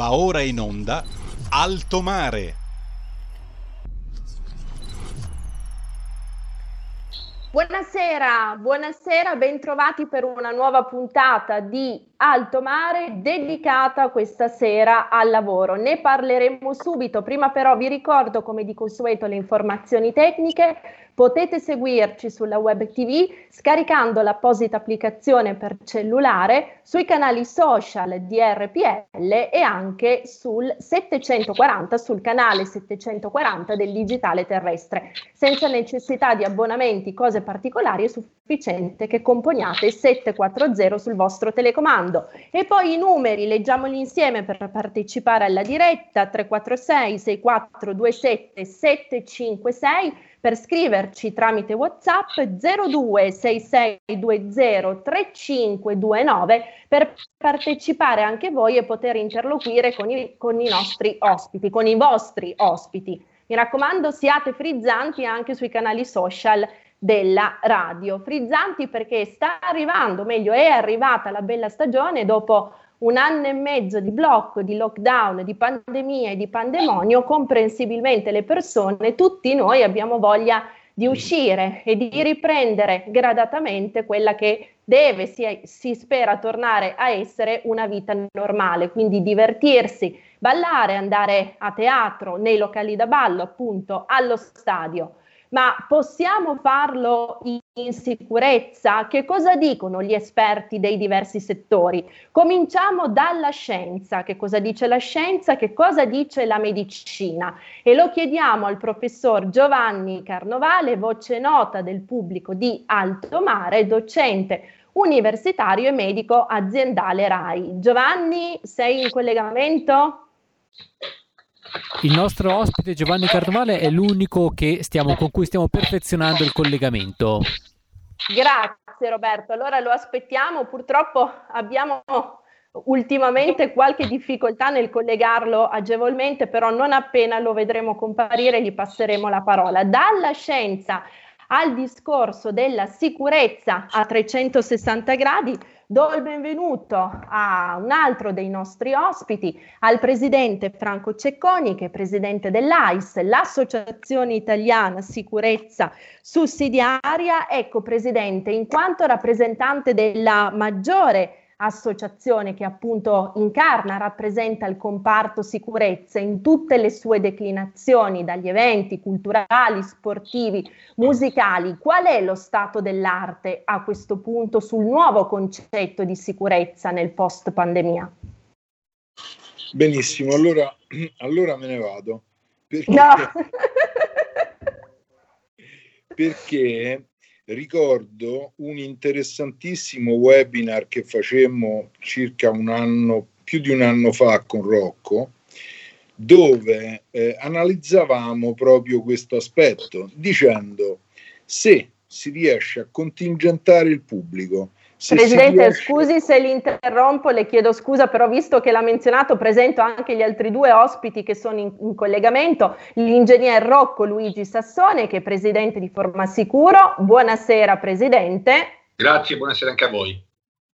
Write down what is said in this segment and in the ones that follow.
Va ora in onda Alto Mare. Buonasera, buonasera, bentrovati per una nuova puntata di Alto Mare dedicata questa sera al lavoro. Ne parleremo subito, prima però vi ricordo come di consueto le informazioni tecniche. Potete seguirci sulla web TV scaricando l'apposita applicazione per cellulare sui canali social di RPL e anche sul 740, sul canale 740 del digitale terrestre. Senza necessità di abbonamenti, cose particolari, è sufficiente che componiate 740 sul vostro telecomando. E poi i numeri, leggiamoli insieme per partecipare alla diretta 346 6427 756 per scriverci tramite WhatsApp 026620 3529 per partecipare anche voi e poter interloquire con i, con i nostri ospiti, con i vostri ospiti. Mi raccomando, siate frizzanti anche sui canali social della radio. Frizzanti perché sta arrivando, meglio è arrivata la bella stagione dopo un anno e mezzo di blocco, di lockdown, di pandemia e di pandemonio, comprensibilmente le persone, tutti noi abbiamo voglia di uscire e di riprendere gradatamente quella che deve, si, si spera, tornare a essere una vita normale, quindi divertirsi, ballare, andare a teatro, nei locali da ballo, appunto, allo stadio ma possiamo farlo in sicurezza? Che cosa dicono gli esperti dei diversi settori? Cominciamo dalla scienza. Che cosa dice la scienza? Che cosa dice la medicina? E lo chiediamo al professor Giovanni Carnovale, voce nota del pubblico di Alto Mare, docente universitario e medico aziendale RAI. Giovanni, sei in collegamento? Il nostro ospite Giovanni Carnovale è l'unico stiamo, con cui stiamo perfezionando il collegamento. Grazie Roberto, allora lo aspettiamo, purtroppo abbiamo ultimamente qualche difficoltà nel collegarlo agevolmente, però non appena lo vedremo comparire gli passeremo la parola. Dalla scienza al discorso della sicurezza a 360 gradi, Do il benvenuto a un altro dei nostri ospiti, al presidente Franco Cecconi, che è presidente dell'AIS, l'Associazione Italiana Sicurezza Sussidiaria. Ecco, presidente, in quanto rappresentante della maggiore associazione che appunto incarna, rappresenta il comparto sicurezza in tutte le sue declinazioni, dagli eventi culturali, sportivi, musicali. Qual è lo stato dell'arte a questo punto sul nuovo concetto di sicurezza nel post pandemia? Benissimo, allora, allora me ne vado. Perché, no. perché ricordo un interessantissimo webinar che facemmo circa un anno, più di un anno fa con Rocco, dove eh, analizzavamo proprio questo aspetto, dicendo se si riesce a contingentare il pubblico, se Presidente, scusi se l'interrompo, le chiedo scusa, però visto che l'ha menzionato, presento anche gli altri due ospiti che sono in, in collegamento, l'ingegner Rocco Luigi Sassone, che è presidente di Forma Sicuro. Buonasera, Presidente. Grazie, buonasera anche a voi.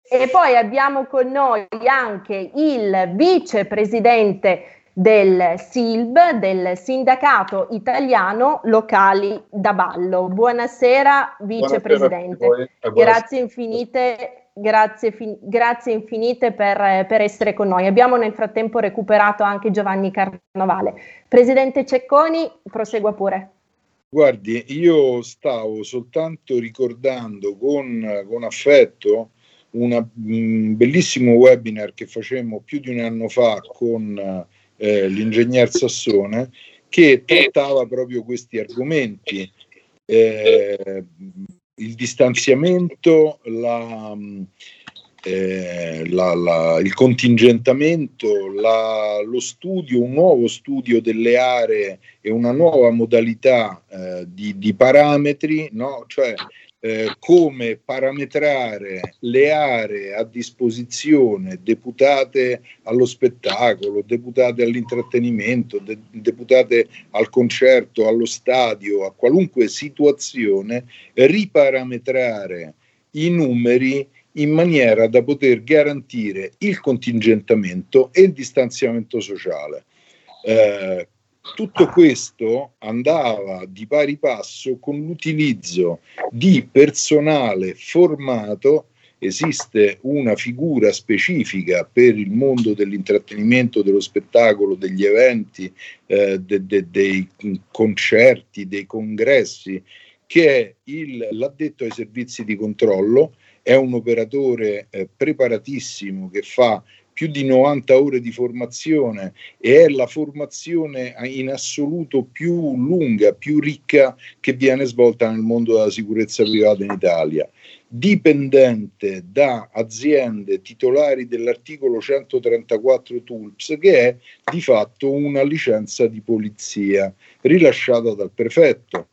E poi abbiamo con noi anche il vicepresidente del SILB, del Sindacato Italiano Locali da Ballo. Buonasera vicepresidente. Buonasera grazie infinite, grazie, fi, grazie infinite per, per, essere con noi. Abbiamo nel frattempo recuperato anche Giovanni Carnovale. Presidente Cecconi, prosegua pure. Guardi, io stavo soltanto ricordando con, con affetto un bellissimo webinar che facemmo più di un anno fa con eh, l'ingegner Sassone, che trattava proprio questi argomenti, eh, il distanziamento, la, eh, la, la, il contingentamento, lo studio, un nuovo studio delle aree e una nuova modalità eh, di, di, parametri, no? cioè eh, come parametrare le aree a disposizione deputate allo spettacolo, deputate all'intrattenimento, de- deputate al concerto, allo stadio, a qualunque situazione, riparametrare i numeri in maniera da poter garantire il contingentamento e il distanziamento sociale. Eh, tutto questo andava di pari passo con l'utilizzo di personale formato. Esiste una figura specifica per il mondo dell'intrattenimento, dello spettacolo, degli eventi, eh, de, de, dei concerti, dei congressi, che è il, l'addetto ai servizi di controllo, è un operatore eh, preparatissimo che fa più di 90 ore di formazione e è la formazione in assoluto più lunga, più ricca che viene svolta nel mondo della sicurezza privata in Italia dipendente da aziende titolari dell'articolo 134 TULPS, che è di fatto una licenza di polizia rilasciata dal prefetto.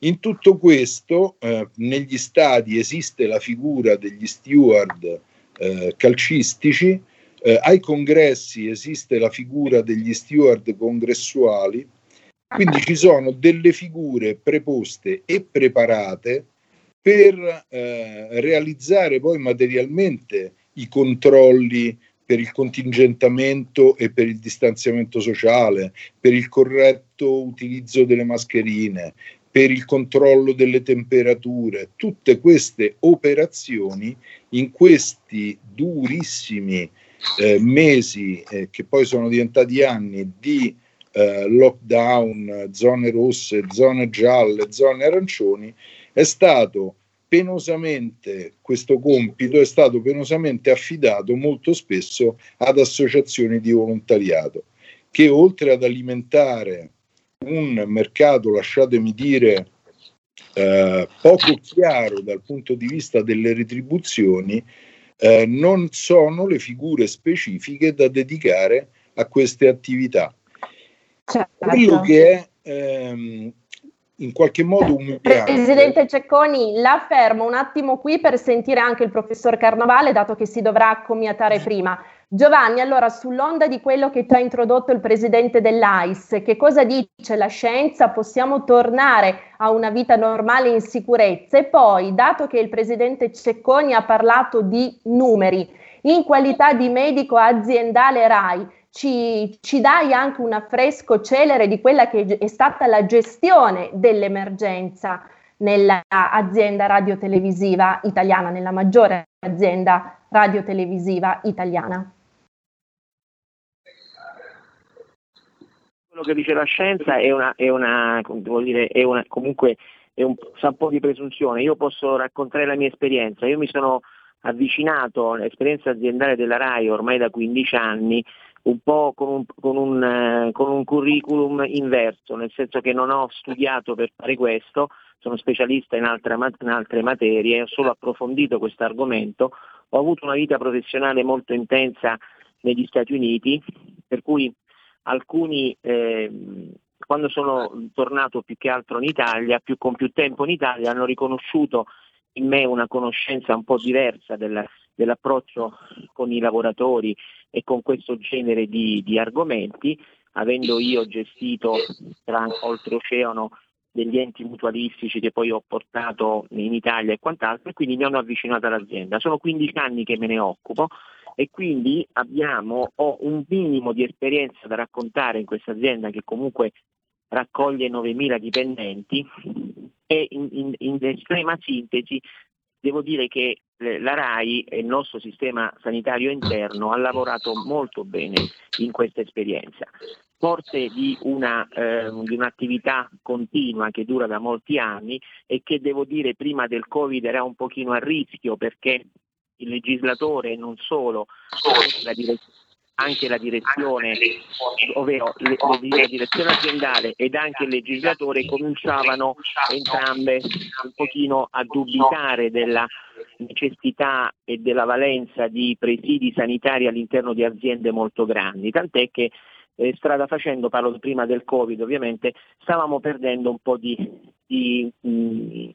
In tutto questo, eh, negli stadi esiste la figura degli steward eh, calcistici, eh, ai congressi esiste la figura degli steward congressuali, quindi ci sono delle figure preposte e preparate per eh, realizzare poi materialmente i controlli per il contingentamento e per il distanziamento sociale, per il corretto utilizzo delle mascherine, per il controllo delle temperature, tutte queste operazioni in questi durissimi eh, mesi eh, che poi sono diventati anni di eh, lockdown, zone rosse, zone gialle, zone arancioni, è stato penosamente, questo compito è stato penosamente affidato molto spesso ad associazioni di volontariato, che oltre ad alimentare un mercato, lasciatemi dire, eh, poco chiaro dal punto di vista delle retribuzioni, eh, non sono le figure specifiche da dedicare a queste attività. Certo. Quello che è ehm, in qualche modo umiliante. Presidente Cecconi, la fermo un attimo qui per sentire anche il professor Carnovale, dato che si dovrà accomiatare prima. Giovanni, allora sull'onda di quello che ti ha introdotto il presidente dell'AIS, che cosa dice la scienza? Possiamo tornare a una vita normale in sicurezza? E poi, dato che il presidente Cecconi ha parlato di numeri, in qualità di medico aziendale RAI, ci, ci dai anche un affresco celere di quella che è stata la gestione dell'emergenza nell'azienda radiotelevisiva italiana, nella maggiore azienda radiotelevisiva italiana. Quello che dice la scienza è una, è una, dire, è una comunque è un, un po' di presunzione. Io posso raccontare la mia esperienza. Io mi sono avvicinato all'esperienza aziendale della RAI ormai da 15 anni un po' con un, con, un, eh, con un, curriculum inverso, nel senso che non ho studiato per fare questo, sono specialista in, altre, in altre materie, ho solo approfondito questo argomento, ho avuto una vita professionale molto intensa negli Stati Uniti, per cui alcuni eh, quando sono tornato più che altro in Italia, più, con più tempo in Italia, hanno riconosciuto in me una conoscenza un po' diversa della, dell'approccio con i lavoratori e con questo genere di, di argomenti, avendo io gestito tra oltreoceano degli enti mutualistici che poi ho portato in Italia e quant'altro e quindi mi hanno avvicinato all'azienda. Sono 15 anni che me ne occupo e quindi abbiamo, ho un minimo di esperienza da raccontare in questa azienda che comunque raccoglie 9.000 dipendenti e in, in, in estrema sintesi devo dire che la RAI e il nostro sistema sanitario interno ha lavorato molto bene in questa esperienza. Forte di, una, eh, di un'attività continua che dura da molti anni e che devo dire prima del Covid era un pochino a rischio perché il legislatore non solo, la direzione anche la direzione, ovvero le, la direzione aziendale ed anche il legislatore cominciavano entrambe un pochino a dubitare della necessità e della valenza di presidi sanitari all'interno di aziende molto grandi, tant'è che eh, strada facendo, parlo prima del Covid ovviamente, stavamo perdendo un po' di, di, mh,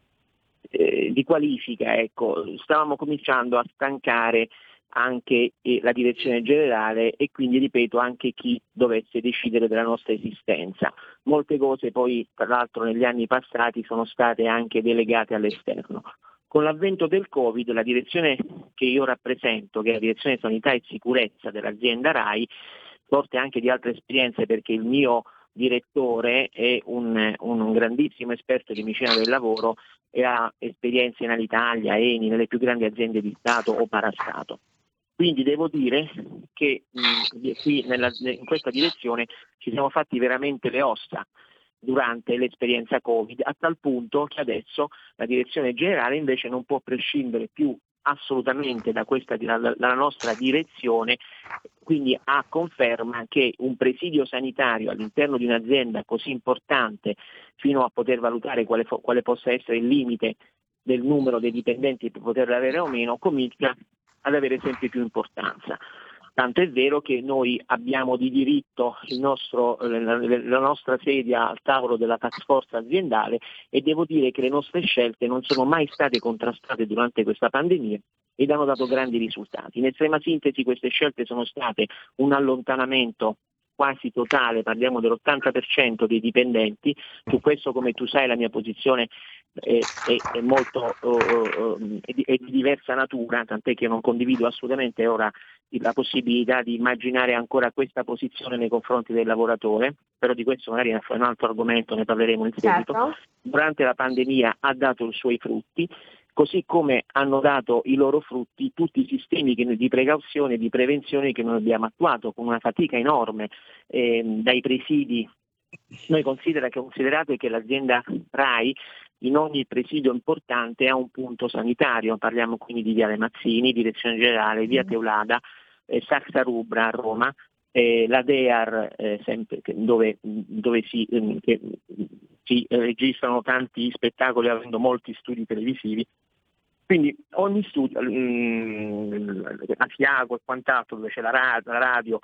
eh, di qualifica, ecco. stavamo cominciando a stancare anche eh, la direzione generale e quindi, ripeto, anche chi dovesse decidere della nostra esistenza. Molte cose poi, tra l'altro, negli anni passati sono state anche delegate all'esterno. Con l'avvento del Covid la direzione che io rappresento, che è la direzione sanità e sicurezza dell'azienda RAI, forte anche di altre esperienze perché il mio direttore è un, un grandissimo esperto di medicina del lavoro e ha esperienze in Alitalia, Eni, nelle più grandi aziende di Stato o parastato. Quindi devo dire che mh, qui nella, in questa direzione ci siamo fatti veramente le ossa durante l'esperienza Covid, a tal punto che adesso la direzione generale invece non può prescindere più assolutamente da questa, dalla nostra direzione, quindi a conferma che un presidio sanitario all'interno di un'azienda così importante, fino a poter valutare quale, quale possa essere il limite del numero dei dipendenti per poterlo avere o meno, comincia ad avere sempre più importanza. Tanto è vero che noi abbiamo di diritto nostro, la, la, nostra sedia al tavolo della task force aziendale e devo dire che le nostre scelte non sono mai state contrastate durante questa pandemia ed hanno dato grandi risultati. In estrema sintesi queste scelte sono state un allontanamento quasi totale, parliamo dell'80% dei dipendenti, su questo come tu sai la mia posizione è, è, è molto è, di, è, di, diversa natura, tant'è che non condivido assolutamente ora la possibilità di immaginare ancora questa posizione nei confronti del lavoratore, però di questo magari è un altro argomento, ne parleremo in seguito. Certo. Durante la pandemia ha dato i suoi frutti, così come hanno dato i loro frutti tutti i sistemi di precauzione e di prevenzione che noi abbiamo attuato con una fatica enorme eh, dai presidi. Noi considera che, considerate che l'azienda RAI in ogni presidio importante ha un punto sanitario, parliamo quindi di Viale Mazzini, Direzione Generale, Via mm. Teulada, eh, Saxa Rubra a Roma, eh, la DEAR eh, sempre, dove, dove si, eh, che, si registrano tanti spettacoli avendo molti studi televisivi. Quindi ogni studio, mh, a Fiago e quant'altro, dove c'è la radio, la radio,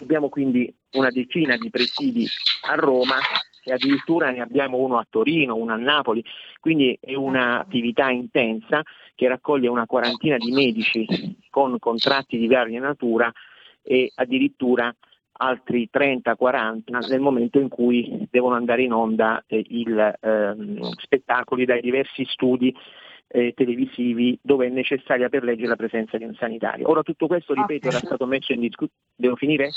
abbiamo quindi una decina di presidi a Roma e addirittura ne abbiamo uno a Torino, uno a Napoli, quindi è un'attività intensa che raccoglie una quarantina di medici con contratti di varia natura e addirittura altri 30-40 nel momento in cui devono andare in onda eh, il, ehm, spettacoli dai diversi studi eh, televisivi dove è necessaria per legge la presenza di un sanitario. Ora tutto questo, ripeto, era stato messo in discussione. Devo finire?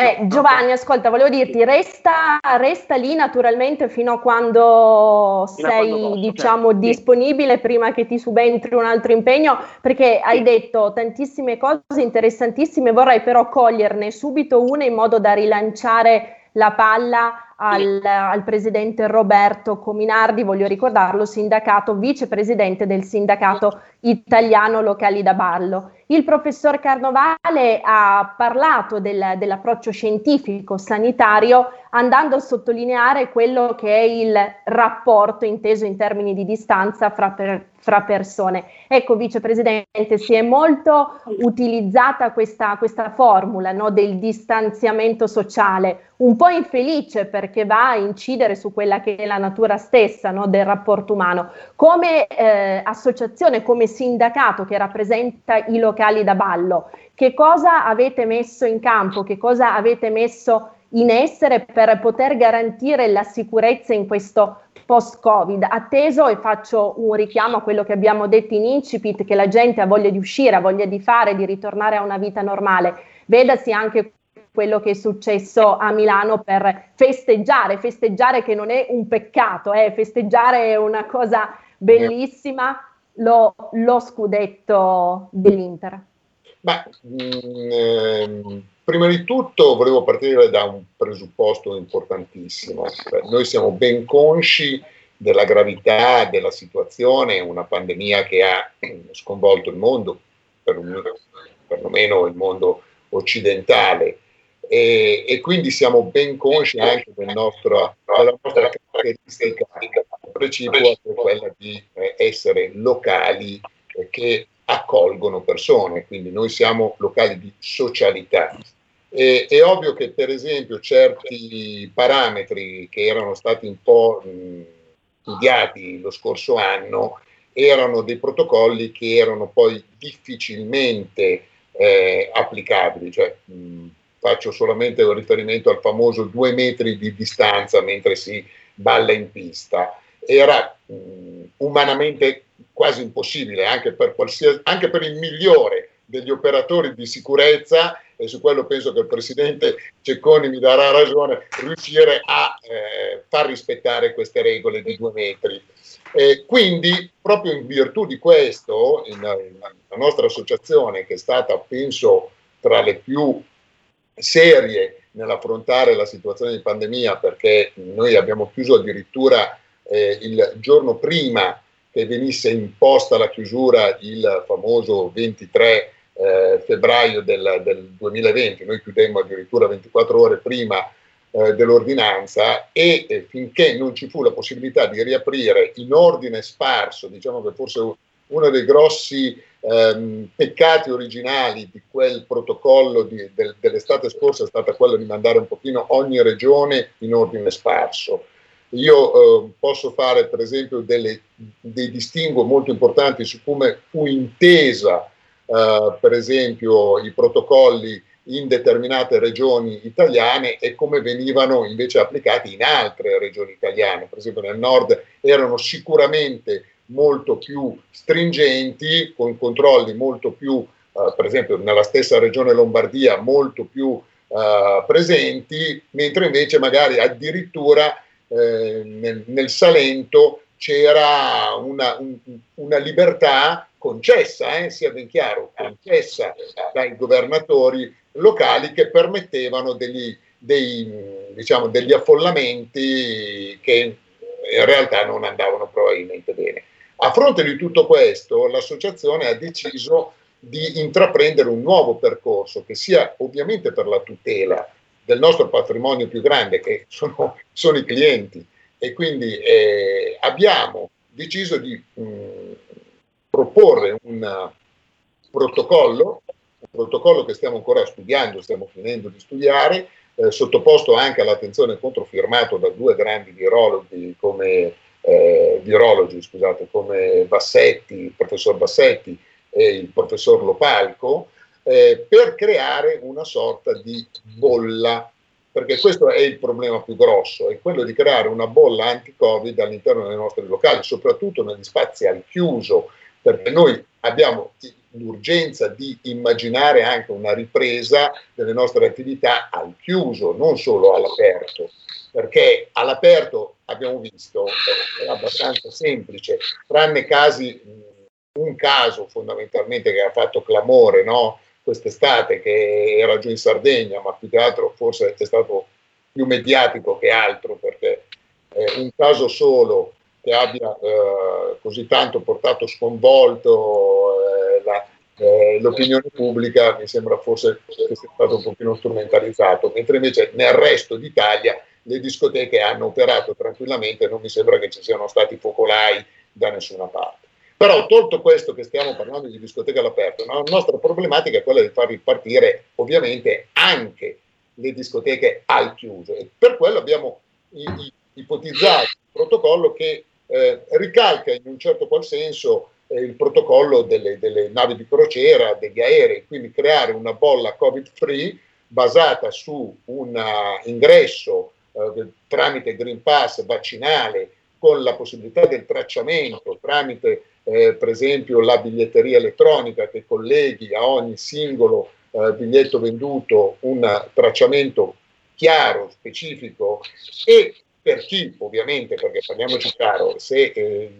Eh, Giovanni, ascolta, volevo dirti, resta, resta, lì naturalmente fino a quando fino sei, a quando posso, diciamo, certo. disponibile sì. prima che ti subentri un altro impegno, perché sì. hai detto tantissime cose interessantissime, vorrei però coglierne subito una in modo da rilanciare la palla al, al, presidente Roberto Cominardi, voglio ricordarlo, sindacato, vicepresidente del sindacato italiano locali da ballo. Il professor Carnovale ha parlato del, dell'approccio scientifico sanitario andando a sottolineare quello che è il rapporto inteso in termini di distanza fra, per, fra persone. Ecco, vicepresidente, si è molto utilizzata questa, questa formula no, del distanziamento sociale, un po' infelice perché va a incidere su quella che è la natura stessa no, del rapporto umano. Come eh, associazione, come sindacato che rappresenta i locali da ballo, che cosa avete messo in campo, che cosa avete messo in essere per poter garantire la sicurezza in questo post-Covid, atteso e faccio un richiamo a quello che abbiamo detto in incipit, che la gente ha voglia di uscire, ha voglia di fare, di ritornare a una vita normale. Vedasi anche quello che è successo a Milano per festeggiare, festeggiare che non è un peccato, eh, festeggiare è una cosa bellissima, lo, lo scudetto dell'Inter. Mh, mm, ehm, prima di tutto volevo partire da un presupposto importantissimo. Noi siamo ben consci della gravità della situazione, una pandemia che ha sconvolto il mondo, per, perlomeno il mondo occidentale, e, e, quindi siamo ben consci anche del nostro, della nostra caratteristica precipua, che è quella di eh, essere locali eh, che accolgono persone, quindi noi siamo locali di socialità. E, è ovvio che per esempio certi parametri che erano stati un po' studiati lo scorso anno erano dei protocolli che erano poi difficilmente eh, applicabili, cioè mh, faccio solamente un riferimento al famoso due metri di distanza mentre si balla in pista. era mh, umanamente quasi impossibile, anche per, anche per il migliore degli operatori di sicurezza, e su quello penso che il Presidente Cecconi mi darà ragione, riuscire a eh, far rispettare queste regole di due metri. Eh, quindi, proprio in virtù di questo, in, in, la nostra associazione, che è stata, penso, tra le più serie nell'affrontare la situazione di pandemia, perché noi abbiamo chiuso addirittura eh, il giorno prima che venisse imposta la chiusura il famoso 23 eh, febbraio del, del, 2020, noi chiudemmo addirittura 24 ore prima eh, dell'ordinanza e eh, finché non ci fu la possibilità di riaprire in ordine sparso, diciamo che forse uno dei grossi ehm, peccati originali di quel protocollo di, del, dell'estate scorsa è stata quella di mandare un pochino ogni regione in ordine sparso. Io eh, posso fare per esempio delle, dei distinguo molto importanti su come fu intesa eh, per esempio i protocolli in determinate regioni italiane e come venivano invece applicati in altre regioni italiane. Per esempio nel nord erano sicuramente molto più stringenti, con controlli molto più, eh, per esempio nella stessa regione Lombardia, molto più eh, presenti, mentre invece magari addirittura eh, nel, nel, Salento c'era una, un, una libertà concessa, eh, sia ben chiaro, concessa dai governatori locali che permettevano degli, dei, diciamo, degli affollamenti che in realtà non andavano probabilmente bene. A fronte di tutto questo, l'associazione ha deciso di intraprendere un nuovo percorso che sia ovviamente per la tutela del nostro patrimonio più grande, che sono, sono i clienti, e quindi eh, abbiamo deciso di mh, proporre un protocollo, un protocollo che stiamo ancora studiando, stiamo finendo di studiare, eh, sottoposto anche all'attenzione controfirmato da due grandi virologi come, eh, virologi, scusate, come Bassetti, il professor Bassetti e il professor Lopalco, eh, per creare una sorta di bolla, perché questo è il problema più grosso, è quello di creare una bolla anti-Covid all'interno dei nostri locali, soprattutto negli spazi al chiuso, perché noi abbiamo l'urgenza di immaginare anche una ripresa delle nostre attività al chiuso, non solo all'aperto, perché all'aperto abbiamo visto è abbastanza semplice, tranne casi, un caso fondamentalmente che ha fatto clamore no? quest'estate, che era giù in Sardegna, ma più che altro forse è stato più mediatico che altro, perché è un caso solo che abbia eh, così tanto portato sconvolto eh, la, eh, l'opinione pubblica mi sembra forse che sia stato un pochino strumentalizzato, mentre invece nel resto d'Italia le discoteche hanno operato tranquillamente e non mi sembra che ci siano stati focolai da nessuna parte. Però tolto questo che stiamo parlando di discoteche all'aperto, la nostra problematica è quella di far ripartire ovviamente anche le discoteche al chiuso e per quello abbiamo ipotizzato un protocollo che eh, ricalca in un certo qual senso eh, il protocollo delle, delle, navi di crociera, degli aerei, quindi creare una bolla covid-free basata su un uh, ingresso uh, tramite Green Pass vaccinale con la possibilità del tracciamento tramite eh, per esempio la biglietteria elettronica che colleghi a ogni singolo eh, biglietto venduto un tracciamento chiaro, specifico e per chi ovviamente, perché parliamoci chiaro, se eh,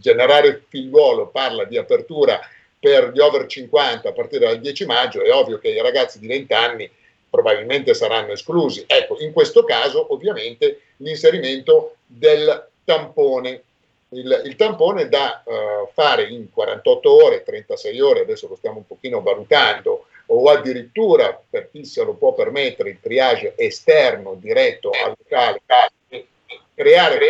generare figliuolo parla di apertura per gli over 50 a partire dal 10 maggio, è ovvio che i ragazzi di 20 anni probabilmente saranno esclusi. Ecco, in questo caso ovviamente l'inserimento del tampone. Il, il tampone da uh, fare in 48 ore, 36 ore, adesso lo stiamo un pochino valutando, o addirittura per chi se lo può permettere il triage esterno diretto al locale creare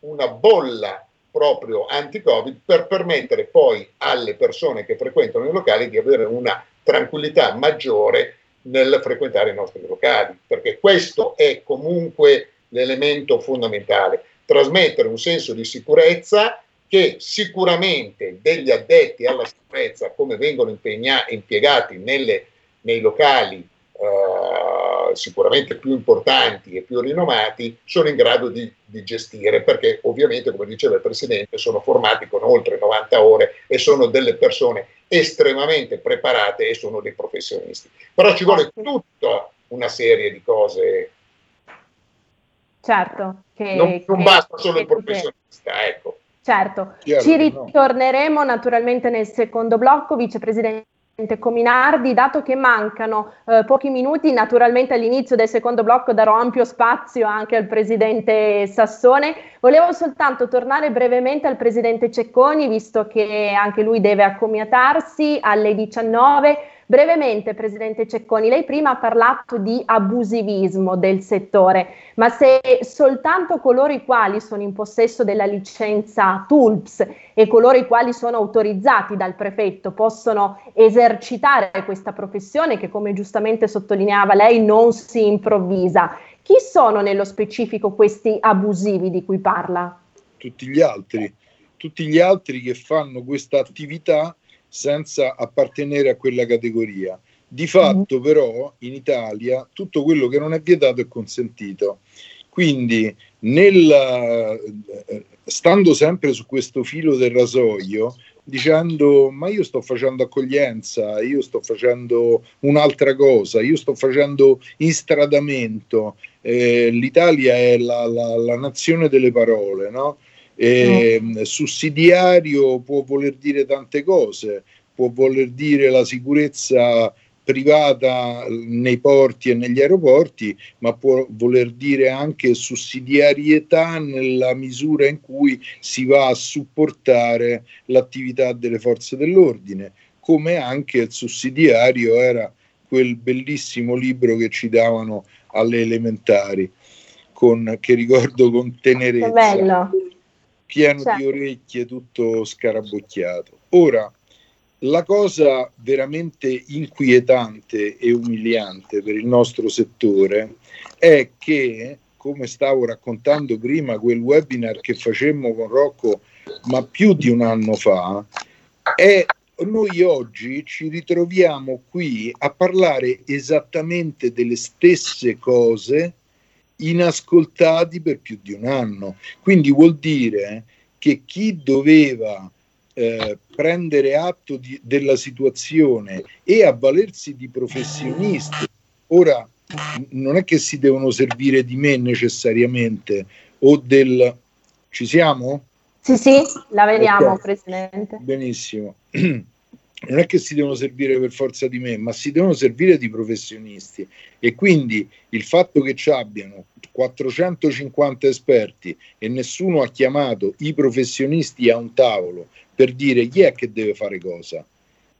una bolla proprio anti-Covid per permettere poi alle persone che frequentano i locali di avere una tranquillità maggiore nel frequentare i nostri locali, perché questo è comunque l'elemento fondamentale, trasmettere un senso di sicurezza che sicuramente degli addetti alla sicurezza, come vengono impegna- impiegati nelle, nei locali eh, sicuramente più importanti e più rinomati sono in grado di, di, gestire perché ovviamente, come diceva il Presidente, sono formati con oltre 90 ore e sono delle persone estremamente preparate e sono dei professionisti. Però ci vuole tutta una serie di cose. Certo. Che, non, non che, basta solo il professionista, ecco. Certo, Chiaro, ci ritorneremo no. naturalmente nel secondo blocco, vicepresidente Cominardi, dato che mancano eh, pochi minuti, naturalmente all'inizio del secondo blocco darò ampio spazio anche al presidente Sassone. Volevo soltanto tornare brevemente al presidente Cecconi, visto che anche lui deve accomiatarsi alle 19 Brevemente, Presidente Cecconi, lei prima ha parlato di abusivismo del settore, ma se soltanto coloro i quali sono in possesso della licenza TULPS e coloro i quali sono autorizzati dal prefetto possono esercitare questa professione che, come giustamente sottolineava lei, non si improvvisa, chi sono nello specifico questi abusivi di cui parla? Tutti gli altri, tutti gli altri che fanno questa attività senza appartenere a quella categoria. Di fatto, mm. però, in Italia tutto quello che non è vietato è consentito. Quindi, nel, eh, stando sempre su questo filo del rasoio, dicendo ma io sto facendo accoglienza, io sto facendo un'altra cosa, io sto facendo instradamento, eh, l'Italia è la, la, la, nazione delle parole, no? Eh, mm. Sussidiario può voler dire tante cose, può voler dire la sicurezza privata nei porti e negli aeroporti, ma può voler dire anche sussidiarietà nella misura in cui si va a supportare l'attività delle forze dell'ordine, come anche il sussidiario era quel bellissimo libro che ci davano alle elementari, con, che ricordo con tenerezza. Bello pieno certo. di orecchie, tutto scarabocchiato. Ora, la cosa veramente inquietante e umiliante per il nostro settore è che, come stavo raccontando prima, quel webinar che facemmo con Rocco, ma più di un anno fa, è noi oggi ci ritroviamo qui a parlare esattamente delle stesse cose inascoltati per più di un anno. Quindi vuol dire che chi doveva eh, prendere atto di, della situazione e avvalersi di professionisti, ora non è che si devono servire di me necessariamente o del... Ci siamo? Sì, sì, la vediamo, okay. Presidente. Benissimo. non è che si devono servire per forza di me, ma si devono servire di professionisti. E quindi il fatto che ci abbiano 450 esperti e nessuno ha chiamato i professionisti a un tavolo per dire chi è che deve fare cosa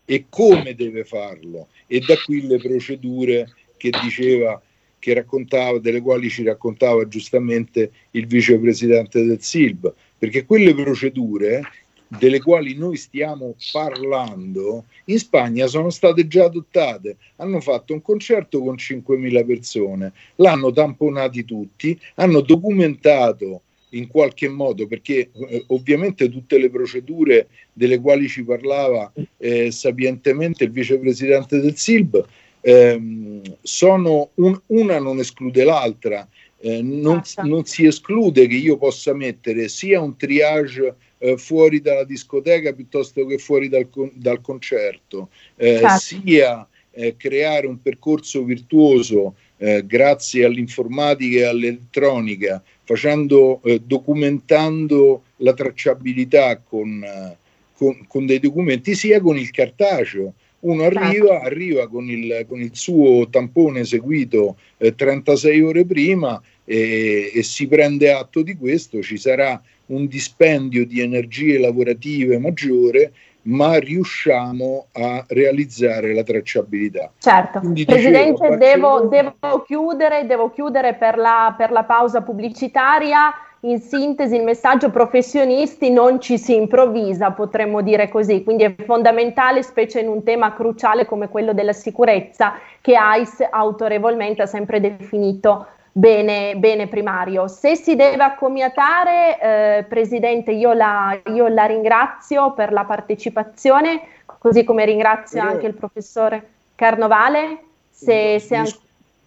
e come deve farlo. E da qui le procedure che diceva, che raccontava, delle quali ci raccontava giustamente il vicepresidente del SILB, perché quelle procedure delle quali noi stiamo parlando, in Spagna sono state già adottate. Hanno fatto un concerto con 5.000 persone, l'hanno tamponati tutti, hanno documentato in qualche modo, perché eh, ovviamente tutte le procedure delle quali ci parlava eh, sapientemente il vicepresidente del SILB ehm, sono un, una non esclude l'altra. Eh, non, non, si esclude che io possa mettere sia un triage eh, fuori dalla discoteca piuttosto che fuori dal, dal concerto, eh, certo. sia eh, creare un percorso virtuoso eh, grazie all'informatica e all'elettronica, facendo, eh, documentando la tracciabilità con, con, con, dei documenti, sia con il cartaceo. Uno arriva, certo. arriva con, il, con il suo tampone eseguito 36 ore prima e, e si prende atto di questo, ci sarà un dispendio di energie lavorative maggiore, ma riusciamo a realizzare la tracciabilità. Certo, Quindi, Presidente, dicevo, devo, devo, chiudere, devo chiudere per la, per la pausa pubblicitaria. In sintesi, il messaggio professionisti non ci si improvvisa, potremmo dire così, quindi è fondamentale, specie in un tema cruciale come quello della sicurezza, che AIS autorevolmente ha sempre definito bene, bene primario. Se si deve accomiatare, eh, Presidente, io la, io la, ringrazio per la partecipazione, così come ringrazio Però, anche il professore Carnovale. Se, se mi,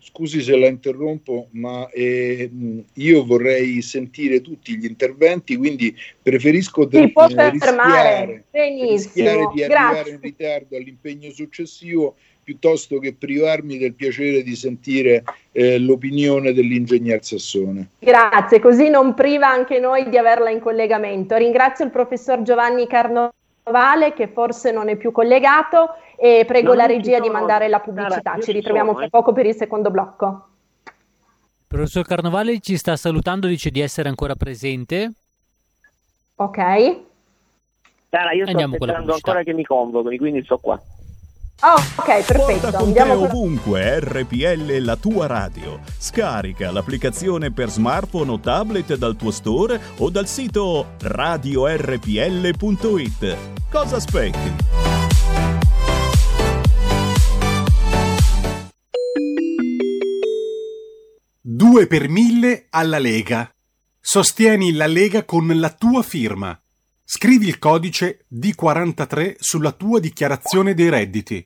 scusi se la interrompo, ma eh, io vorrei sentire tutti gli interventi, quindi preferisco de- può eh, rischiare, rischiare di arrivare in ritardo all'impegno successivo piuttosto che privarmi del piacere di sentire eh, l'opinione dell'ingegner Sassone. Grazie, così non priva anche noi di averla in collegamento. Ringrazio il professor Giovanni Carnovale che forse non è più collegato e prego non la regia di mandare la pubblicità. Ci ritroviamo tra eh. poco per il secondo blocco. Il professor Carnovale ci sta salutando, dice di essere ancora presente. Ok. Sara, io sto Andiamo aspettando ancora che mi convochi, quindi sto qua. Oh, ok, perfetto. Porta con Andiamo te ovunque RPL la tua radio. Scarica l'applicazione per smartphone o tablet dal tuo store o dal sito radiorpl.it. Cosa aspetti? Due per mille alla Lega. Sostieni la Lega con la tua firma. Scrivi il codice D43 sulla tua dichiarazione dei redditi.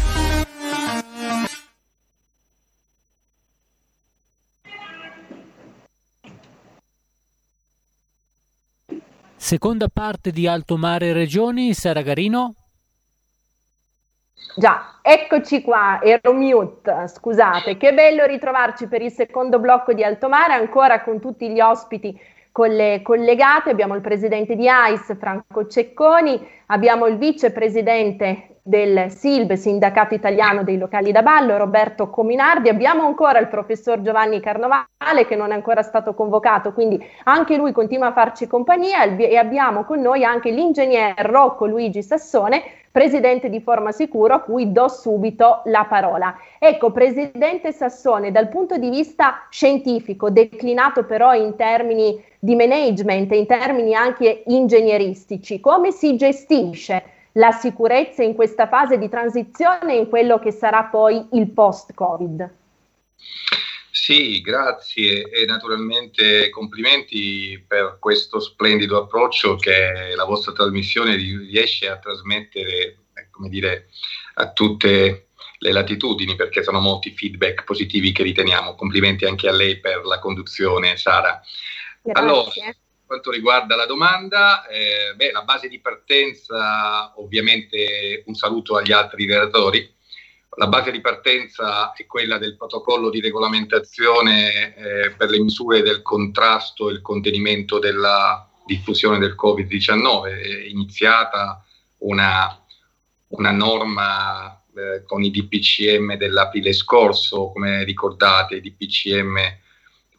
Seconda parte di Alto Mare Regioni, Sara Garino. Già, eccoci qua, ero mute, scusate, che bello ritrovarci per il secondo blocco di Alto Mare, ancora con tutti gli ospiti con le collegate, abbiamo il presidente di AIS Franco Cecconi, abbiamo il vicepresidente del SILB, Sindacato Italiano dei Locali da Ballo, Roberto Cominardi. Abbiamo ancora il professor Giovanni Carnovale che non è ancora stato convocato, quindi anche lui continua a farci compagnia e abbiamo con noi anche l'ingegner Rocco Luigi Sassone, presidente di Forma Sicuro, a cui do subito la parola. Ecco, presidente Sassone, dal punto di vista scientifico, declinato però in termini di management, in termini anche ingegneristici, come si gestisce la sicurezza in questa fase di transizione in quello che sarà poi il post-Covid. Sì, grazie e naturalmente complimenti per questo splendido approccio che la vostra trasmissione riesce a trasmettere, eh, come dire, a tutte le latitudini perché sono molti feedback positivi che riteniamo. Complimenti anche a lei per la conduzione, Sara. Grazie. Allora, quanto riguarda la domanda, eh, beh, la base di partenza, ovviamente un saluto agli altri relatori. La base di partenza è quella del protocollo di regolamentazione eh, per le misure del contrasto e il contenimento della diffusione del Covid-19. È iniziata una, una norma eh, con i DPCM dell'aprile scorso, come ricordate, i DPCM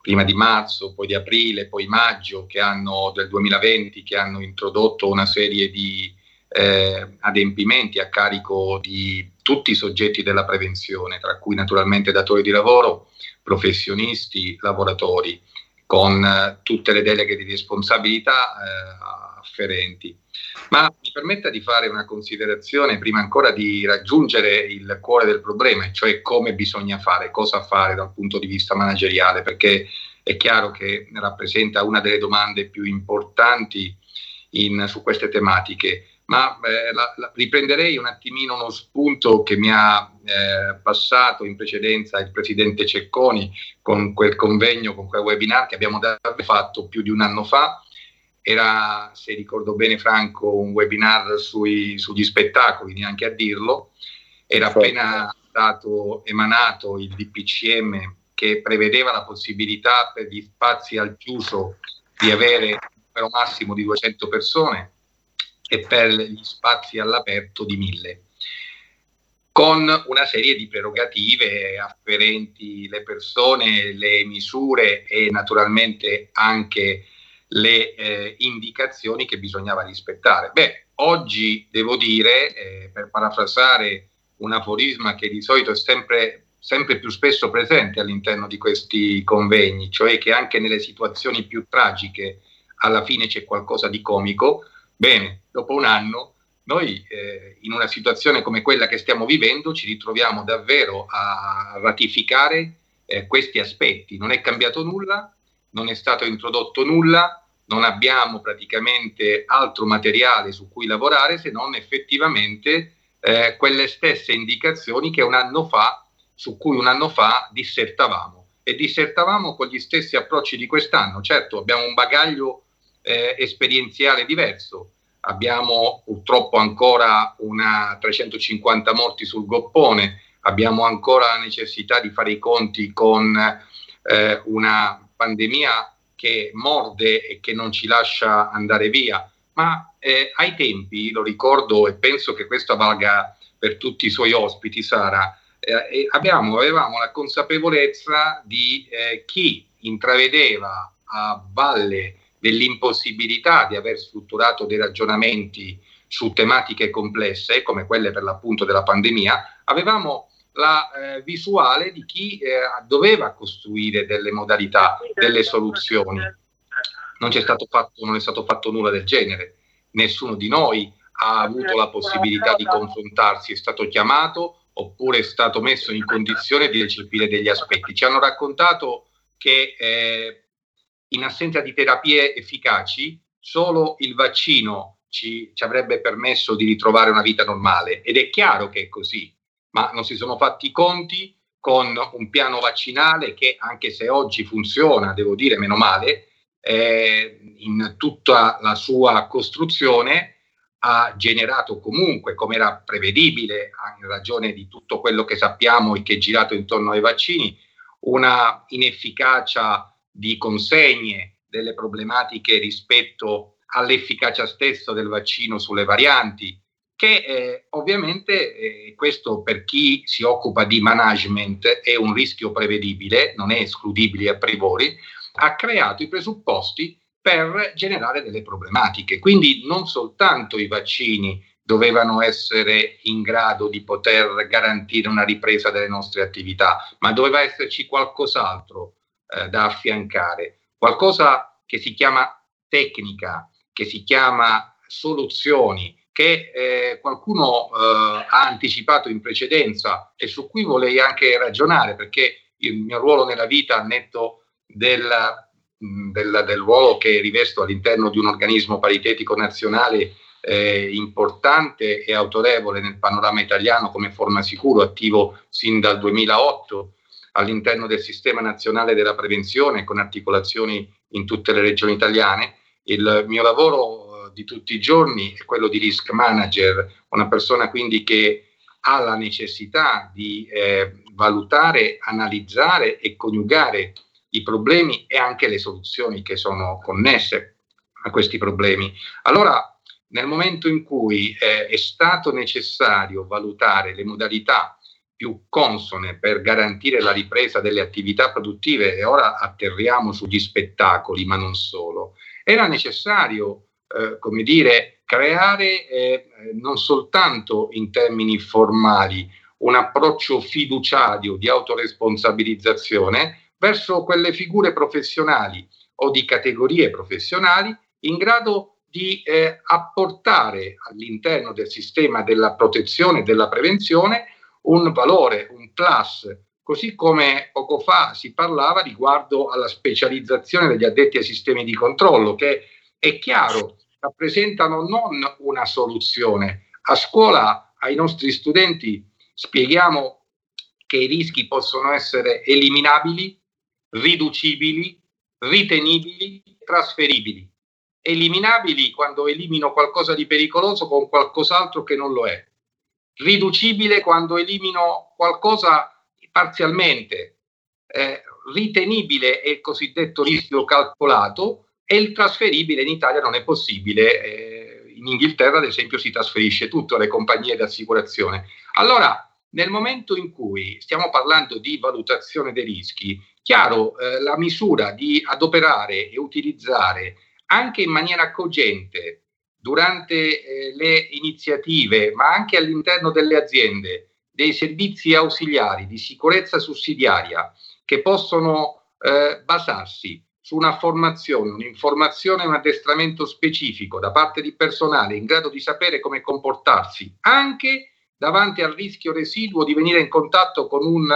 prima di marzo, poi di aprile, poi maggio hanno, del 2020 che hanno introdotto una serie di eh, adempimenti a carico di tutti i soggetti della prevenzione, tra cui naturalmente datori di lavoro, professionisti, lavoratori, con eh, tutte le deleghe di responsabilità eh, afferenti. Ma mi permetta di fare una considerazione prima ancora di raggiungere il cuore del problema, cioè come bisogna fare, cosa fare dal punto di vista manageriale, perché è chiaro che rappresenta una delle domande più importanti in, su queste tematiche. Ma eh, la, la, riprenderei un attimino uno spunto che mi ha eh, passato in precedenza il presidente Cecconi con quel convegno, con quel webinar che abbiamo fatto più di un anno fa. Era, se ricordo bene Franco, un webinar sui, sugli spettacoli, neanche a dirlo, era appena stato emanato il DPCM che prevedeva la possibilità per gli spazi al chiuso di avere un numero massimo di 200 persone e per gli spazi all'aperto di 1000. con una serie di prerogative afferenti le persone, le misure e naturalmente anche le eh, indicazioni che bisognava rispettare. Beh, oggi devo dire, eh, per parafrasare un aforisma che di solito è sempre, sempre più spesso presente all'interno di questi convegni, cioè che anche nelle situazioni più tragiche alla fine c'è qualcosa di comico, bene, dopo un anno noi eh, in una situazione come quella che stiamo vivendo ci ritroviamo davvero a ratificare eh, questi aspetti. Non è cambiato nulla, non è stato introdotto nulla, non abbiamo praticamente altro materiale su cui lavorare se non effettivamente eh, quelle stesse indicazioni che un anno fa, su cui un anno fa dissertavamo. E dissertavamo con gli stessi approcci di quest'anno. Certo, abbiamo un bagaglio eh, esperienziale diverso, abbiamo purtroppo ancora una 350 morti sul goppone, abbiamo ancora la necessità di fare i conti con eh, una pandemia che morde e che non ci lascia andare via, ma eh, ai tempi, lo ricordo e penso che questo valga per tutti i suoi ospiti, Sara, eh, abbiamo, avevamo la consapevolezza di eh, chi intravedeva a valle dell'impossibilità di aver strutturato dei ragionamenti su tematiche complesse, come quelle per l'appunto della pandemia, avevamo la eh, visuale di chi eh, doveva costruire delle modalità, delle soluzioni. Non, fatto, non è stato fatto nulla del genere. Nessuno di noi ha avuto la possibilità di confrontarsi, è stato chiamato oppure è stato messo in condizione di recepire degli aspetti. Ci hanno raccontato che eh, in assenza di terapie efficaci, solo il vaccino ci, ci, avrebbe permesso di ritrovare una vita normale. Ed è chiaro che è così, ma non si sono fatti i conti con un piano vaccinale che, anche se oggi funziona, devo dire meno male, eh, in tutta la sua costruzione ha generato comunque, come era prevedibile, in ragione di tutto quello che sappiamo e che è girato intorno ai vaccini, una inefficacia di consegne, delle problematiche rispetto all'efficacia stessa del vaccino sulle varianti, che eh, ovviamente eh, questo per chi si occupa di management è un rischio prevedibile, non è escludibile a priori, ha creato i presupposti per generare delle problematiche. Quindi non soltanto i vaccini dovevano essere in grado di poter garantire una ripresa delle nostre attività, ma doveva esserci qualcos'altro eh, da affiancare, qualcosa che si chiama tecnica, che si chiama soluzioni, che eh, qualcuno eh, ha anticipato in precedenza e su cui vorrei anche ragionare, perché il mio ruolo nella vita, al netto del, del, del ruolo che rivesto all'interno di un organismo paritetico nazionale eh, importante e autorevole nel panorama italiano come Forma Sicuro, attivo sin dal 2008, all'interno del sistema nazionale della prevenzione con articolazioni in tutte le regioni italiane. Il mio lavoro eh, di tutti i giorni è quello di risk manager, una persona quindi che ha la necessità di eh, valutare, analizzare e coniugare i problemi e anche le soluzioni che sono connesse a questi problemi. Allora, nel momento in cui eh, è stato necessario valutare le modalità più consone per garantire la ripresa delle attività produttive e ora atterriamo sugli spettacoli, ma non solo. Era necessario, eh, come dire, creare eh, non soltanto in termini formali un approccio fiduciario di autoresponsabilizzazione verso quelle figure professionali o di categorie professionali in grado di eh, apportare all'interno del sistema della protezione e della prevenzione un valore, un plus, così come poco fa si parlava riguardo alla specializzazione degli addetti ai sistemi di controllo, che è chiaro, rappresentano non una soluzione. A scuola ai nostri studenti spieghiamo che i rischi possono essere eliminabili, riducibili, ritenibili, trasferibili. Eliminabili quando elimino qualcosa di pericoloso con qualcos'altro che non lo è riducibile quando elimino qualcosa parzialmente, eh, ritenibile è il cosiddetto rischio calcolato e il trasferibile in Italia non è possibile. Eh, in Inghilterra, ad esempio, si trasferisce tutto alle compagnie di assicurazione. Allora, nel momento in cui stiamo parlando di valutazione dei rischi, chiaro, eh, la misura di adoperare e utilizzare anche in maniera cogente durante eh, le iniziative, ma anche all'interno delle aziende, dei servizi ausiliari di sicurezza sussidiaria che possono eh, basarsi su una formazione, un'informazione, un addestramento specifico da parte di personale in grado di sapere come comportarsi anche davanti al rischio residuo di venire in contatto con un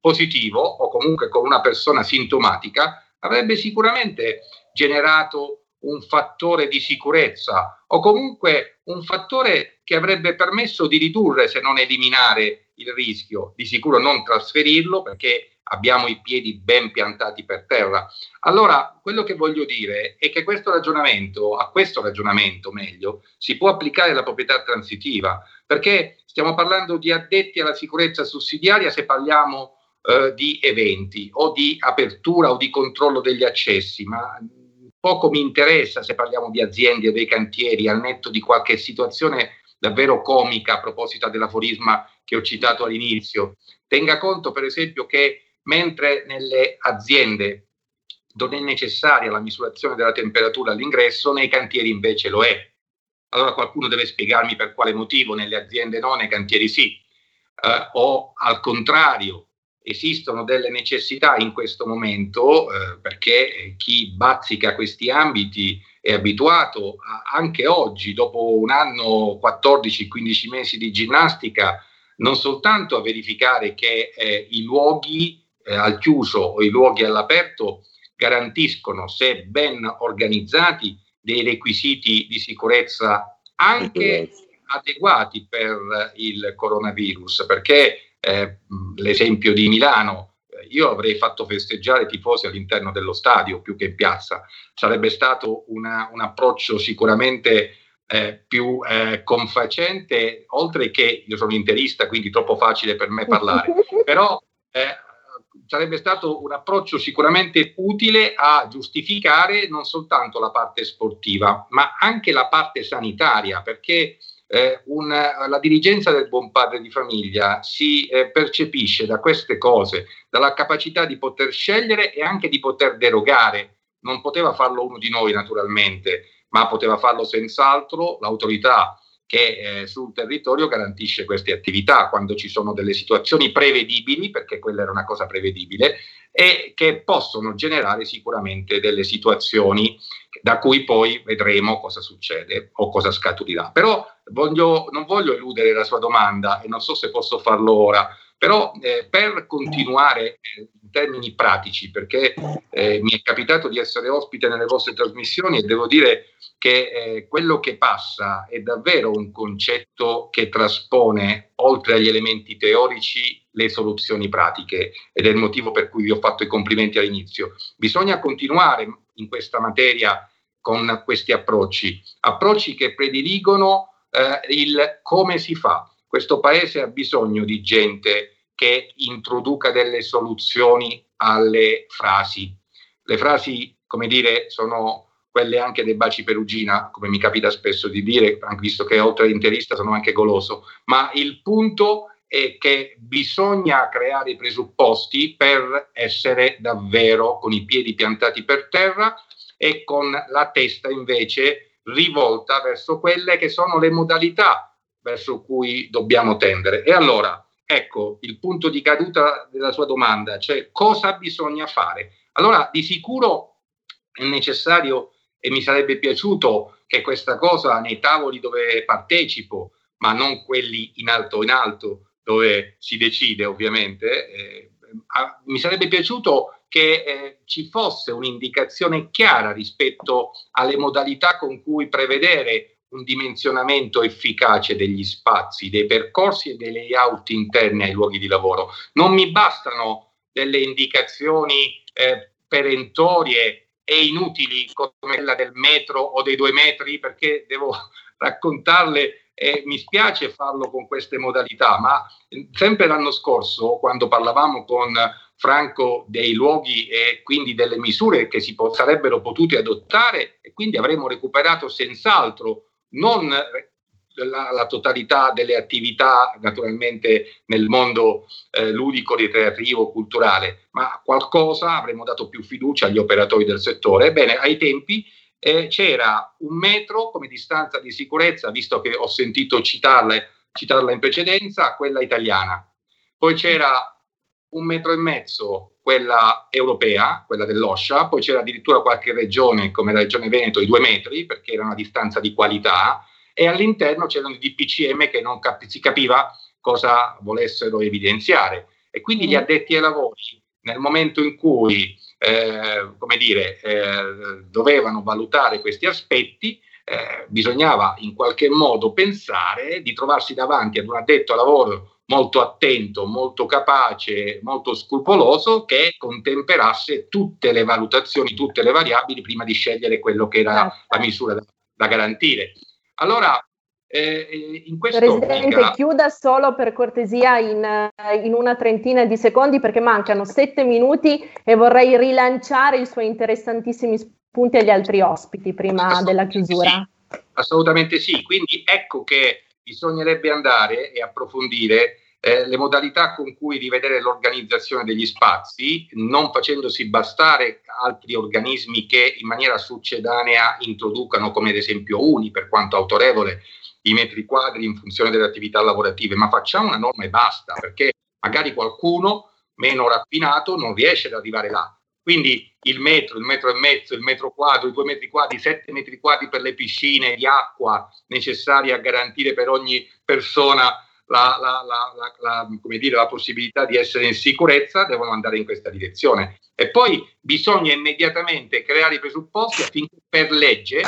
positivo o comunque con una persona sintomatica, avrebbe sicuramente generato un fattore di sicurezza o comunque un fattore che avrebbe permesso di ridurre, se non eliminare, il rischio, di sicuro non trasferirlo perché abbiamo i piedi ben piantati per terra. Allora, quello che voglio dire è che questo ragionamento, a questo ragionamento meglio, si può applicare la proprietà transitiva, perché stiamo parlando di addetti alla sicurezza sussidiaria se parliamo eh, di eventi o di apertura o di controllo degli accessi, ma poco mi interessa se parliamo di aziende o dei cantieri, al netto di qualche situazione davvero comica a proposito dell'aforisma che ho citato all'inizio. Tenga conto, per esempio, che mentre nelle aziende non è necessaria la misurazione della temperatura all'ingresso, nei cantieri invece lo è. Allora qualcuno deve spiegarmi per quale motivo nelle aziende no, nei cantieri sì. Eh, o al contrario, esistono delle necessità in questo momento eh, perché chi bazzica questi ambiti è abituato a, anche oggi, dopo un anno, 14-15 mesi di ginnastica, non soltanto a verificare che eh, i luoghi eh, al chiuso o i luoghi all'aperto garantiscono, se ben organizzati, dei requisiti di sicurezza anche adeguati per il coronavirus, perché eh, l'esempio di Milano, io avrei fatto festeggiare i tifosi all'interno dello stadio più che in piazza, sarebbe stato una, un approccio sicuramente eh, più eh, confacente, oltre che io sono interista, quindi troppo facile per me parlare, però eh, sarebbe stato un approccio sicuramente utile a giustificare non soltanto la parte sportiva, ma anche la parte sanitaria, perché eh, una, la dirigenza del buon padre di famiglia si eh, percepisce da queste cose, dalla capacità di poter scegliere e anche di poter derogare. Non poteva farlo uno di noi naturalmente, ma poteva farlo senz'altro l'autorità che eh, sul territorio garantisce queste attività quando ci sono delle situazioni prevedibili, perché quella era una cosa prevedibile, e che possono generare sicuramente delle situazioni da cui poi vedremo cosa succede o cosa scaturirà. Però voglio, non voglio eludere la sua domanda e non so se posso farlo ora, però eh, per continuare eh, in termini pratici, perché eh, mi è capitato di essere ospite nelle vostre trasmissioni e devo dire che eh, quello che passa è davvero un concetto che traspone oltre agli elementi teorici le soluzioni pratiche ed è il motivo per cui vi ho fatto i complimenti all'inizio. Bisogna continuare in questa materia con questi approcci, approcci che prediligono eh, il come si fa. Questo paese ha bisogno di gente che introduca delle soluzioni alle frasi. Le frasi, come dire, sono quelle anche dei baci perugina, come mi capita spesso di dire, visto che oltre all'interista sono anche goloso, ma il punto è che bisogna creare i presupposti per essere davvero con i piedi piantati per terra e con la testa invece rivolta verso quelle che sono le modalità verso cui dobbiamo tendere. E allora, ecco il punto di caduta della sua domanda, cioè cosa bisogna fare? Allora, di sicuro è necessario e mi sarebbe piaciuto che questa cosa nei tavoli dove partecipo, ma non quelli in alto in alto dove si decide ovviamente, eh, mi sarebbe piaciuto che eh, ci fosse un'indicazione chiara rispetto alle modalità con cui prevedere un dimensionamento efficace degli spazi, dei percorsi e dei layout interni ai luoghi di lavoro. Non mi bastano delle indicazioni eh, perentorie e inutili come quella del metro o dei due metri perché devo raccontarle e mi spiace farlo con queste modalità, ma sempre l'anno scorso, quando parlavamo con Franco dei luoghi e quindi delle misure che si po- sarebbero potute adottare, e quindi avremmo recuperato senz'altro non la, la, totalità delle attività naturalmente nel mondo eh, ludico, ricreativo, culturale, ma qualcosa avremmo dato più fiducia agli operatori del settore. Ebbene, ai tempi eh, c'era un metro come distanza di sicurezza, visto che ho sentito citarla, citarla in precedenza, quella italiana. Poi c'era un metro e mezzo quella europea, quella dell'OSHA, poi c'era addirittura qualche regione come la regione Veneto di due metri perché era una distanza di qualità e all'interno c'erano i DPCM che non cap- si capiva cosa volessero evidenziare e quindi gli mm. addetti ai lavori nel momento in cui eh, come dire, eh, dovevano valutare questi aspetti, eh, bisognava in qualche modo pensare di trovarsi davanti ad un addetto al lavoro molto attento, molto capace, molto scrupoloso che contemperasse tutte le valutazioni, tutte le variabili prima di scegliere quello che era certo. la misura da, da garantire. Allora, eh, in questo Presidente, ottica... chiuda solo per cortesia in, in, una trentina di secondi perché mancano sette minuti e vorrei rilanciare i suoi interessantissimi spunti agli altri ospiti prima della chiusura. Sì, assolutamente sì, quindi ecco che bisognerebbe andare e approfondire eh, le modalità con cui rivedere l'organizzazione degli spazi, non facendosi bastare altri organismi che in maniera succedanea introducano, come ad esempio Uni, per quanto autorevole, i metri quadri in funzione delle attività lavorative, ma facciamo una norma e basta, perché magari qualcuno meno raffinato non riesce ad arrivare là. Quindi il metro, il metro e mezzo, il metro quadro, i due metri quadri, i sette metri quadri per le piscine di acqua necessari a garantire per ogni persona la, la, la, dire, la, possibilità di essere in sicurezza devono andare in questa direzione. E poi bisogna immediatamente creare i presupposti affinché per legge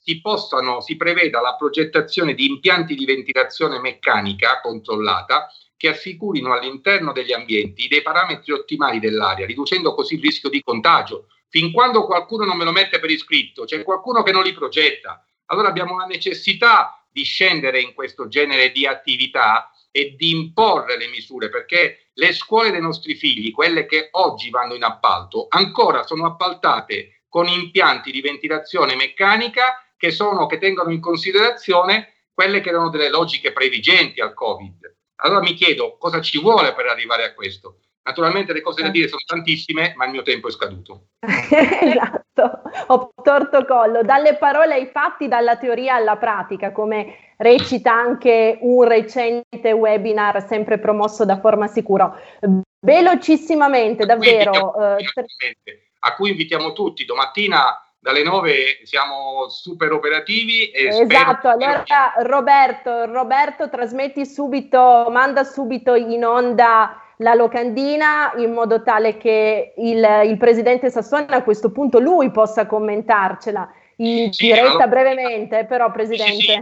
si, possano, si preveda la progettazione di impianti di ventilazione meccanica controllata che assicurino all'interno degli ambienti dei parametri ottimali dell'aria, riducendo così il rischio di contagio. Fin quando qualcuno non me lo mette per iscritto, c'è qualcuno che non li progetta. Allora abbiamo la necessità di scendere in questo genere di attività e di imporre le misure, perché le scuole dei nostri figli, quelle che oggi vanno in appalto, ancora sono appaltate con impianti di ventilazione meccanica che, sono, che tengono in considerazione quelle che erano delle logiche previgenti al Covid. Allora mi chiedo cosa ci vuole per arrivare a questo. Naturalmente le cose da dire sono tantissime, ma il mio tempo è scaduto. esatto, ho torto collo. Dalle parole ai fatti, dalla teoria alla pratica, come recita anche un recente webinar sempre promosso da Forma Sicuro. Velocissimamente, davvero. A cui invitiamo, eh, a cui invitiamo tutti. Domattina dalle 9 siamo super operativi. esatto, allora Roberto, Roberto, trasmetti subito, manda subito in onda la locandina in modo tale che il, il presidente Sassone a questo punto lui possa commentarcela in sì, diretta brevemente, però Presidente, sì, sì.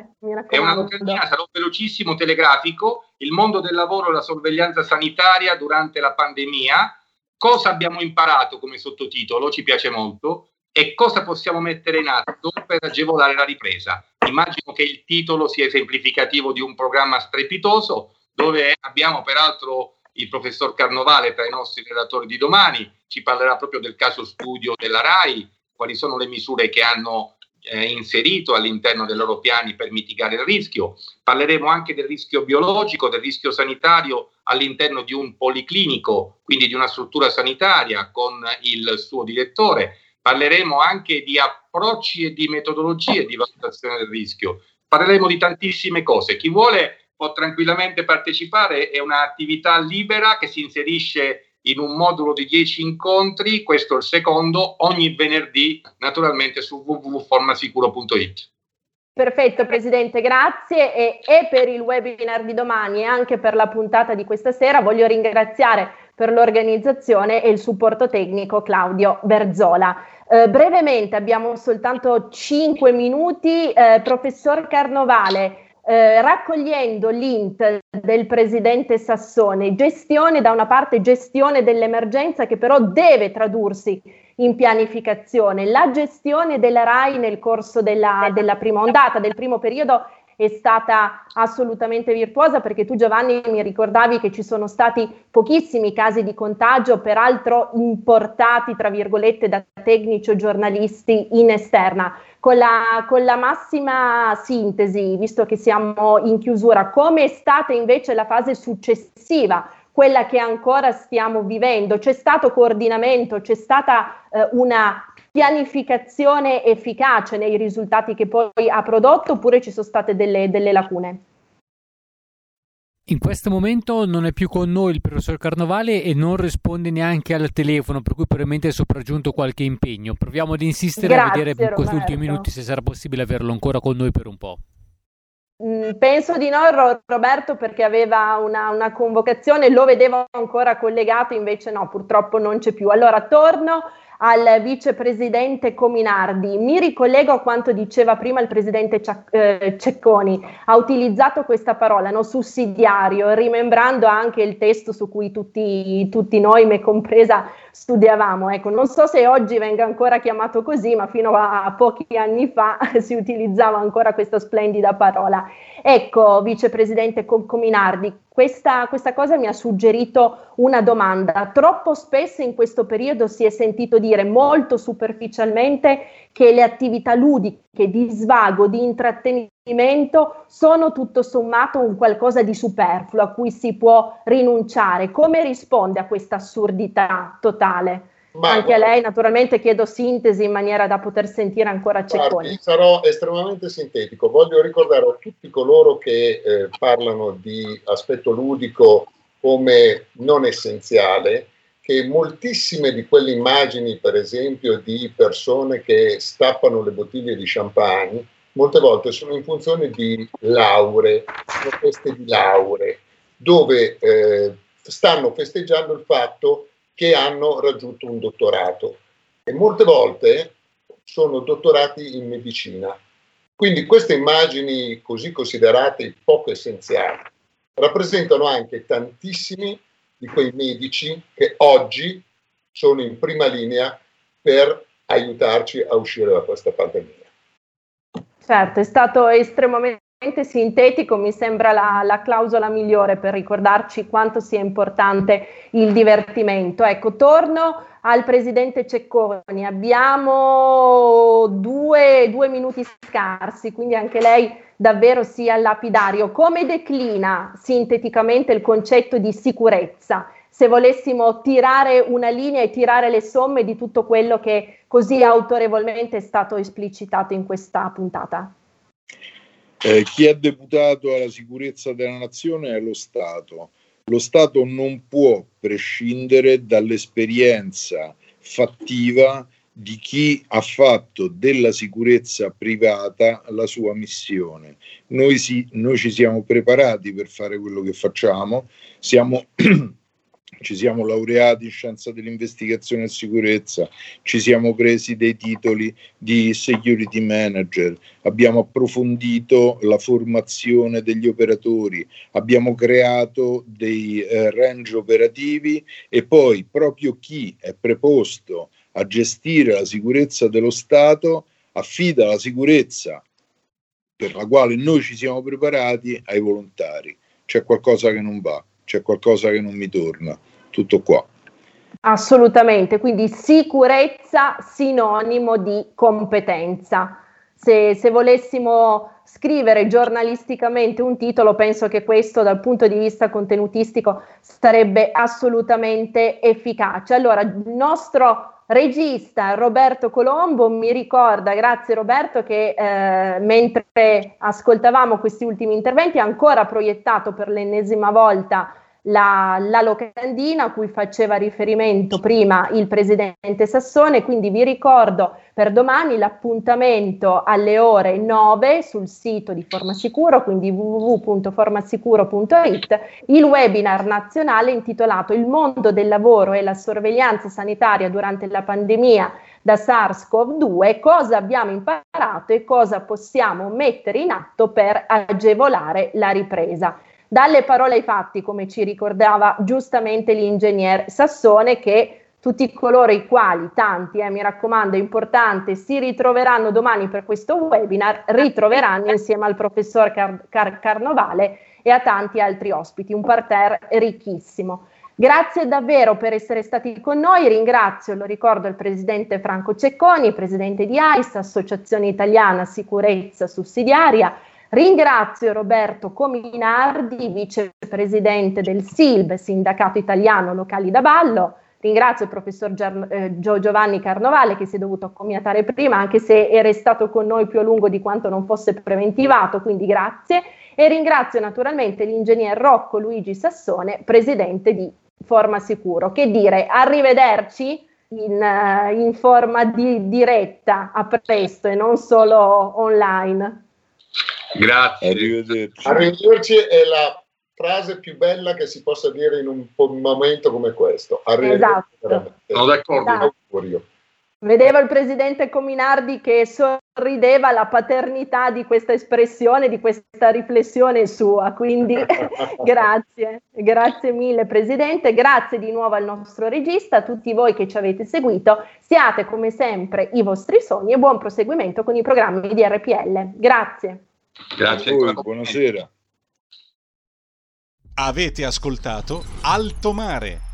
È una locandina, sarò velocissimo, telegrafico, il mondo del lavoro e la sorveglianza sanitaria durante la pandemia, cosa abbiamo imparato come sottotitolo, ci piace molto, e cosa possiamo mettere in atto per agevolare la ripresa. Immagino che il titolo sia esemplificativo di un programma strepitoso dove abbiamo peraltro il professor Carnovale tra i nostri relatori di domani, ci parlerà proprio del caso studio della RAI, quali sono le misure che hanno eh, inserito all'interno dei loro piani per mitigare il rischio. Parleremo anche del rischio biologico, del rischio sanitario all'interno di un policlinico, quindi di una struttura sanitaria con il suo direttore parleremo anche di approcci e di metodologie di valutazione del rischio, parleremo di tantissime cose. Chi vuole può tranquillamente partecipare, è un'attività libera che si inserisce in un modulo di 10 incontri, questo è il secondo, ogni venerdì naturalmente su www.formasicuro.it. Perfetto Presidente, grazie e, e, per il webinar di domani e anche per la puntata di questa sera voglio ringraziare per l'organizzazione e il supporto tecnico Claudio Berzola. Eh, brevemente, abbiamo soltanto 5 minuti. Eh, professor Carnovale, eh, raccogliendo l'int del presidente Sassone, gestione da una parte, gestione dell'emergenza che però deve tradursi in pianificazione. La gestione della RAI nel corso della, della prima ondata, del primo periodo, è stata assolutamente virtuosa perché tu Giovanni mi ricordavi che ci sono stati pochissimi casi di contagio, peraltro importati tra virgolette da tecnici o giornalisti in esterna. Con la, con la massima sintesi, visto che siamo in chiusura, come è stata invece la fase successiva? Quella che ancora stiamo vivendo. C'è stato coordinamento, c'è stata eh, una pianificazione efficace nei risultati che poi ha prodotto oppure ci sono state delle, delle lacune? In questo momento non è più con noi il professor Carnovale e non risponde neanche al telefono, per cui probabilmente è sopraggiunto qualche impegno. Proviamo ad insistere Grazie, a vedere in questi ultimi minuti se sarà possibile averlo ancora con noi per un po'. Mm, penso di no, Roberto, perché aveva una, una, convocazione, lo vedevo ancora collegato, invece no, purtroppo non c'è più. Allora torno al vicepresidente Cominardi. Mi ricollego a quanto diceva prima il presidente eh, Cecconi. Ha utilizzato questa parola, no? sussidiario, rimembrando anche il testo su cui tutti, tutti noi, me compresa, studiavamo. Ecco, non so se oggi venga ancora chiamato così, ma fino a pochi anni fa si utilizzava ancora questa splendida parola. Ecco, vicepresidente Cominardi, questa, questa, cosa mi ha suggerito una domanda. Troppo spesso in questo periodo si è sentito dire molto superficialmente che le attività ludiche, di svago, di intrattenimento sono tutto sommato un qualcosa di superfluo a cui si può rinunciare. Come risponde a questa assurdità totale? Ma, Anche a lei naturalmente chiedo sintesi in maniera da poter sentire ancora Cecconi. Sarò estremamente sintetico. Voglio ricordare a tutti coloro che eh, parlano di aspetto ludico come non essenziale che moltissime di quelle immagini, per esempio, di persone che stappano le bottiglie di champagne, molte volte sono in funzione di lauree, sono feste di lauree, dove eh, stanno festeggiando il fatto che hanno raggiunto un dottorato e molte volte sono dottorati in medicina. Quindi queste immagini così considerate poco essenziali rappresentano anche tantissimi di quei medici che oggi sono in prima linea per aiutarci a uscire da questa pandemia. Certo, è stato estremamente sintetico mi sembra la, la, clausola migliore per ricordarci quanto sia importante il divertimento. Ecco, torno al presidente Cecconi, abbiamo due, due minuti scarsi, quindi anche lei davvero sia lapidario. Come declina sinteticamente il concetto di sicurezza? Se volessimo tirare una linea e tirare le somme di tutto quello che così autorevolmente è stato esplicitato in questa puntata. Eh, chi è deputato alla sicurezza della nazione è lo Stato. Lo Stato non può prescindere dall'esperienza fattiva di chi ha fatto della sicurezza privata la sua missione. Noi, si, noi ci siamo preparati per fare quello che facciamo, siamo ci siamo laureati in scienza dell'investigazione e sicurezza, ci siamo presi dei titoli di security manager, abbiamo approfondito la formazione degli operatori, abbiamo creato dei eh, range operativi e poi proprio chi è preposto a gestire la sicurezza dello Stato affida la sicurezza per la quale noi ci siamo preparati ai volontari. C'è qualcosa che non va, c'è qualcosa che non mi torna tutto qua. Assolutamente, quindi sicurezza sinonimo di competenza. Se, se, volessimo scrivere giornalisticamente un titolo, penso che questo dal punto di vista contenutistico sarebbe assolutamente efficace. Allora, il nostro regista Roberto Colombo mi ricorda, grazie Roberto, che eh, mentre ascoltavamo questi ultimi interventi ha ancora proiettato per l'ennesima volta la, la, locandina a cui faceva riferimento prima il presidente Sassone, quindi vi ricordo per domani l'appuntamento alle ore 9 sul sito di Formasicuro, quindi www.formasicuro.it, il webinar nazionale intitolato Il mondo del lavoro e la sorveglianza sanitaria durante la pandemia da SARS-CoV-2, cosa abbiamo imparato e cosa possiamo mettere in atto per agevolare la ripresa dalle parole ai fatti, come ci ricordava giustamente l'ingegner Sassone, che tutti coloro i quali, tanti, eh, mi raccomando, è importante, si ritroveranno domani per questo webinar, ritroveranno insieme al professor Car- Car- Carnovale e a tanti altri ospiti, un parterre ricchissimo. Grazie davvero per essere stati con noi, ringrazio, lo ricordo, il presidente Franco Cecconi, presidente di AIS, Associazione Italiana Sicurezza Sussidiaria, ringrazio Roberto Cominardi, vicepresidente del SILB, Sindacato Italiano Locali da Ballo, Ringrazio il professor eh, Giovanni Carnovale che si è dovuto accomiatare prima, anche se è restato con noi più a lungo di quanto non fosse preventivato, quindi grazie. E ringrazio naturalmente l'ingegner Rocco Luigi Sassone, presidente di Forma Sicuro. Che dire, arrivederci in, uh, in forma di diretta, a presto e non solo online. Grazie. Arrivederci. Arrivederci è la frase più bella che si possa dire in un, momento come questo. Esatto. Sono d'accordo. Esatto. Vedevo il presidente Cominardi che sorrideva alla paternità di questa espressione, di questa riflessione sua, quindi grazie, grazie mille presidente, grazie di nuovo al nostro regista, a tutti voi che ci avete seguito, siate come sempre i vostri sogni e buon proseguimento con i programmi di RPL. Grazie. Grazie. buonasera. Avete ascoltato Alto Mare.